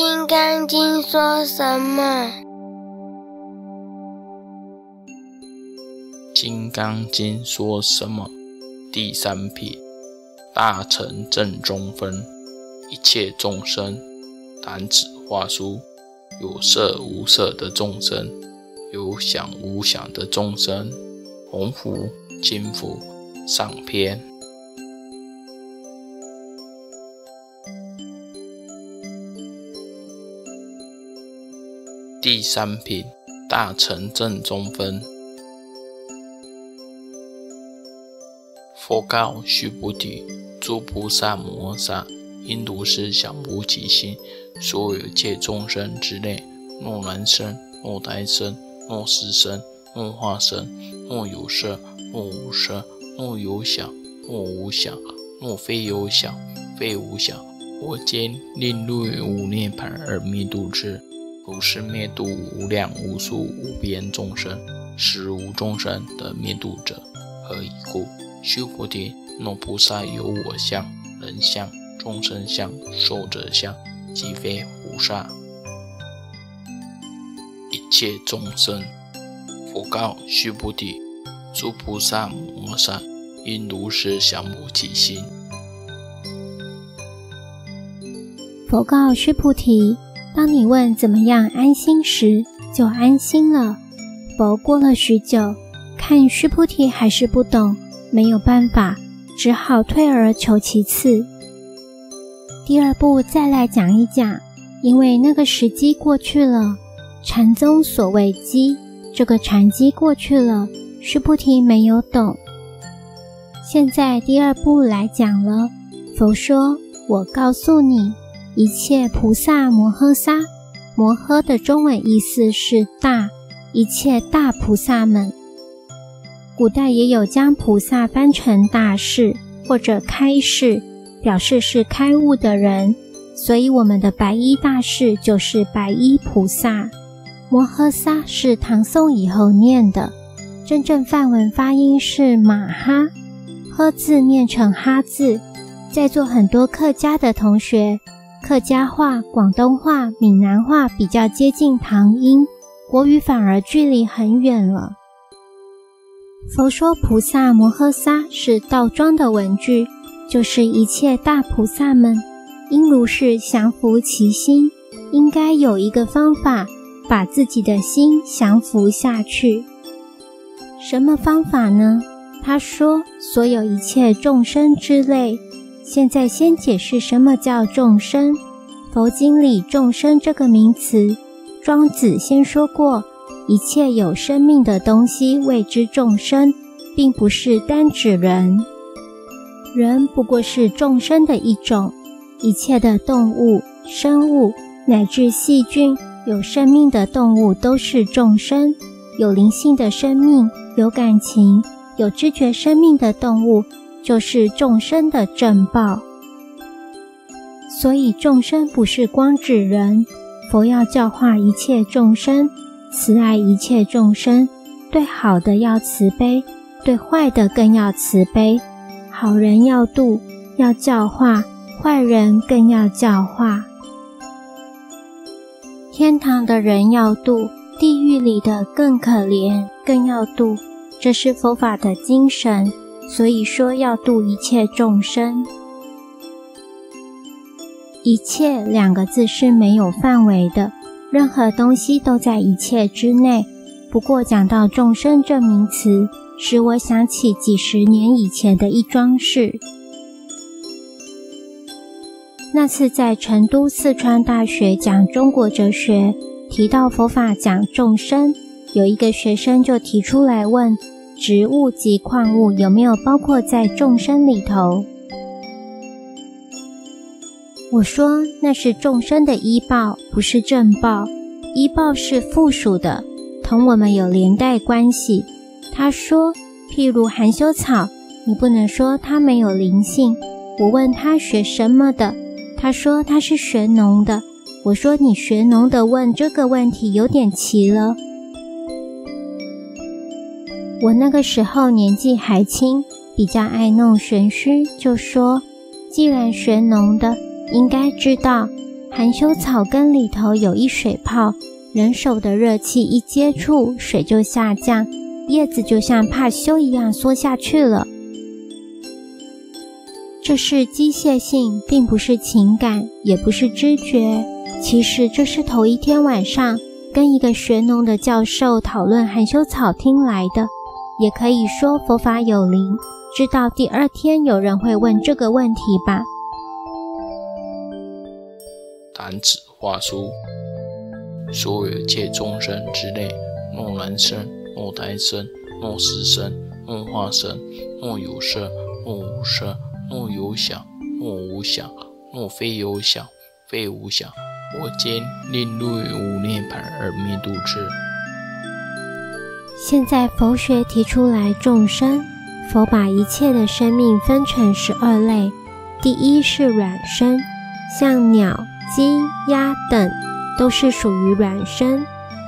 金刚经》说什么？《金刚经》说什么？第三品，大乘正中分，一切众生，弹指画书，有色无色的众生，有想无想的众生，红福、金福，上篇。第三品，大乘正中分。佛告须菩提：诸菩萨摩诃萨因如是想无其心，所有一切众生之内，若男生，若胎生，若死生，若化生，若有色，若无色，若有想，若无想，若非有想，非无想，我今令入于无涅盘而灭度之。如是灭度无量无数无边众生，实无众生得灭度者。何以故？须菩提，若菩萨有我相、人相、众生相、寿者相，即非菩萨。一切众生，佛告须菩提：诸菩萨摩诃萨应如是想无其心。佛告须菩提：当你问怎么样安心时，就安心了。佛过了许久，看须菩提还是不懂。没有办法，只好退而求其次。第二步再来讲一讲，因为那个时机过去了，禅宗所谓机，这个禅机过去了，须菩提没有懂。现在第二步来讲了，佛说：“我告诉你，一切菩萨摩诃萨，摩诃的中文意思是大，一切大菩萨们。”古代也有将菩萨翻成大士或者开示，表示是开悟的人，所以我们的白衣大士就是白衣菩萨。摩诃萨是唐宋以后念的，真正梵文发音是马哈，呵字念成哈字。在座很多客家的同学，客家话、广东话、闽南话比较接近唐音，国语反而距离很远了。佛说菩萨摩诃萨是道庄的文句，就是一切大菩萨们应如是降服其心，应该有一个方法把自己的心降服下去。什么方法呢？他说：所有一切众生之类。现在先解释什么叫众生。佛经里众生这个名词，庄子先说过。一切有生命的东西谓之众生，并不是单指人。人不过是众生的一种。一切的动物、生物乃至细菌，有生命的动物都是众生。有灵性的生命、有感情、有知觉生命的动物，就是众生的正报。所以众生不是光指人。佛要教化一切众生。慈爱一切众生，对好的要慈悲，对坏的更要慈悲。好人要度，要教化；坏人更要教化。天堂的人要度，地狱里的更可怜，更要度。这是佛法的精神，所以说要度一切众生。一切两个字是没有范围的。任何东西都在一切之内。不过讲到众生这名词，使我想起几十年以前的一桩事。那次在成都四川大学讲中国哲学，提到佛法讲众生，有一个学生就提出来问：植物及矿物有没有包括在众生里头？我说那是众生的医报，不是正报。医报是附属的，同我们有连带关系。他说，譬如含羞草，你不能说它没有灵性。我问他学什么的，他说他是学农的。我说你学农的问这个问题有点奇了。我那个时候年纪还轻，比较爱弄玄虚，就说既然学农的。应该知道，含羞草根里头有一水泡，人手的热气一接触，水就下降，叶子就像怕羞一样缩下去了。这是机械性，并不是情感，也不是知觉。其实这是头一天晚上跟一个学农的教授讨论含羞草听来的，也可以说佛法有灵，知道第二天有人会问这个问题吧。弹指画书，所有界众生之内，若人生，若胎生，若死生，若化生，若有色，若无色，若有想，若无想，若非有想，非无想，我今令入无涅盘而灭度之。现在佛学提出来众生，佛把一切的生命分成十二类，第一是卵生，像鸟。鸡、鸭等都是属于卵生，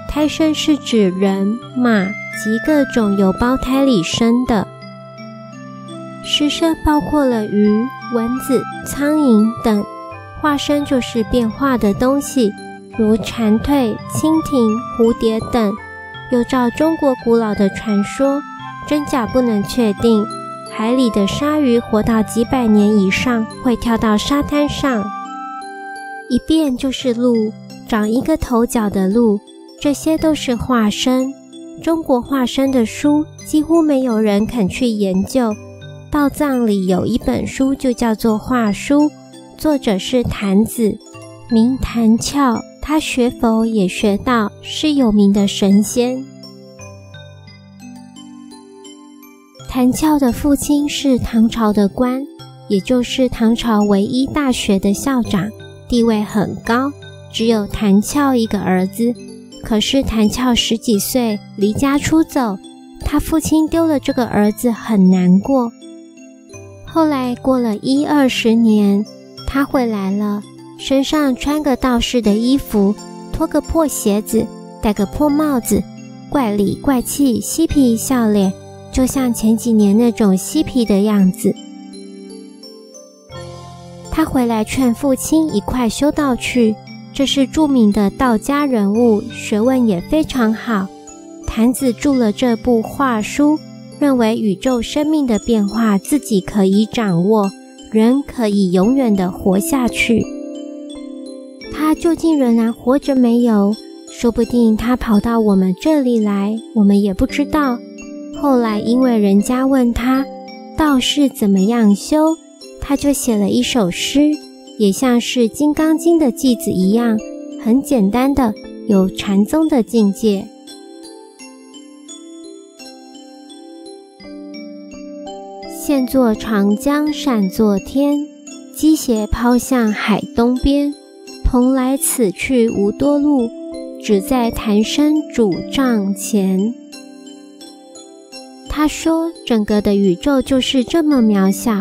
胎生是指人、马及各种有胞胎里生的。湿生包括了鱼、蚊子、苍蝇等，化身就是变化的东西，如蝉蜕、蜻蜓、蝴蝶等。又照中国古老的传说，真假不能确定，海里的鲨鱼活到几百年以上，会跳到沙滩上。一变就是鹿，长一个头角的鹿，这些都是化身。中国化身的书几乎没有人肯去研究。道藏里有一本书就叫做《化书》，作者是坛子，名坛翘。他学佛也学道，是有名的神仙。谭翘的父亲是唐朝的官，也就是唐朝唯一大学的校长。地位很高，只有谭翘一个儿子。可是谭翘十几岁离家出走，他父亲丢了这个儿子，很难过。后来过了一二十年，他回来了，身上穿个道士的衣服，脱个破鞋子，戴个破帽子，怪里怪气，嬉皮笑脸，就像前几年那种嬉皮的样子。他回来劝父亲一块修道去，这是著名的道家人物，学问也非常好。坛子著了这部画书，认为宇宙生命的变化自己可以掌握，人可以永远的活下去。他究竟仍然活着没有？说不定他跑到我们这里来，我们也不知道。后来因为人家问他道士怎么样修？他就写了一首诗，也像是《金刚经》的句子一样，很简单的，有禅宗的境界。现作长江善作天，机械抛向海东边。蓬莱此去无多路，只在潭生主帐前。他说，整个的宇宙就是这么渺小。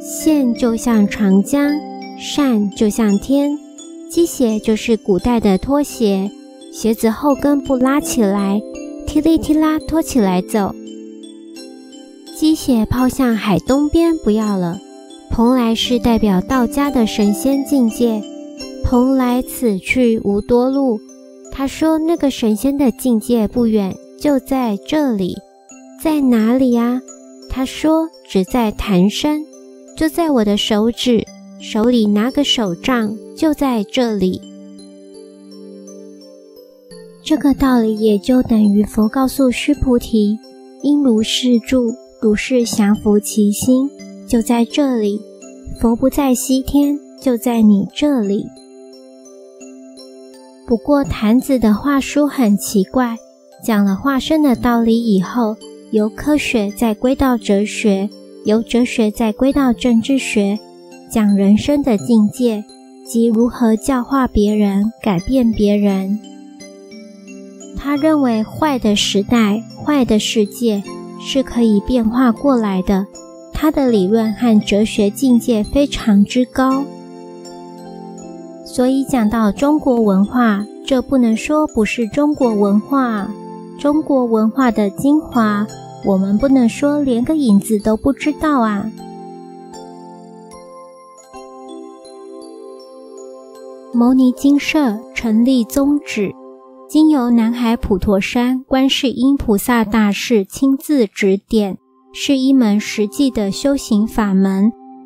线就像长江，扇就像天，机鞋就是古代的拖鞋，鞋子后跟不拉起来，踢哩踢啦拖起来走。机鞋抛向海东边，不要了。蓬莱是代表道家的神仙境界，蓬莱此去无多路。他说那个神仙的境界不远，就在这里，在哪里呀？他说只在潭山。就在我的手指，手里拿个手杖，就在这里。这个道理也就等于佛告诉须菩提：应如是住，如是降伏其心，就在这里。佛不在西天，就在你这里。不过坛子的话书很奇怪，讲了化身的道理以后，由科学再归到哲学。由哲学再归到政治学，讲人生的境界及如何教化别人、改变别人。他认为坏的时代、坏的世界是可以变化过来的。他的理论和哲学境界非常之高，所以讲到中国文化，这不能说不是中国文化，中国文化的精华。我们不能说连个影子都不知道啊！牟尼精舍成立宗旨，经由南海普陀山观世音菩萨大士亲自指点，是一门实际的修行法门，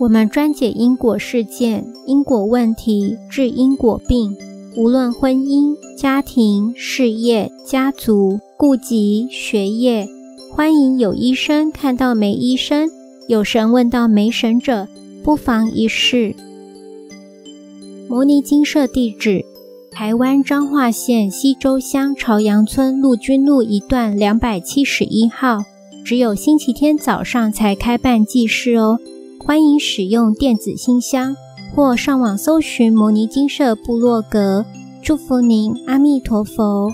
我们专解因果事件、因果问题，治因果病，无论婚姻、家庭、事业、家族、顾及、学业，欢迎有医生看到没医生，有神问到没神者，不妨一试。摩尼金舍地址：台湾彰化县西周乡朝阳村陆军路一段两百七十一号。只有星期天早上才开办祭事哦。欢迎使用电子信箱或上网搜寻摩尼金舍部落格。祝福您，阿弥陀佛。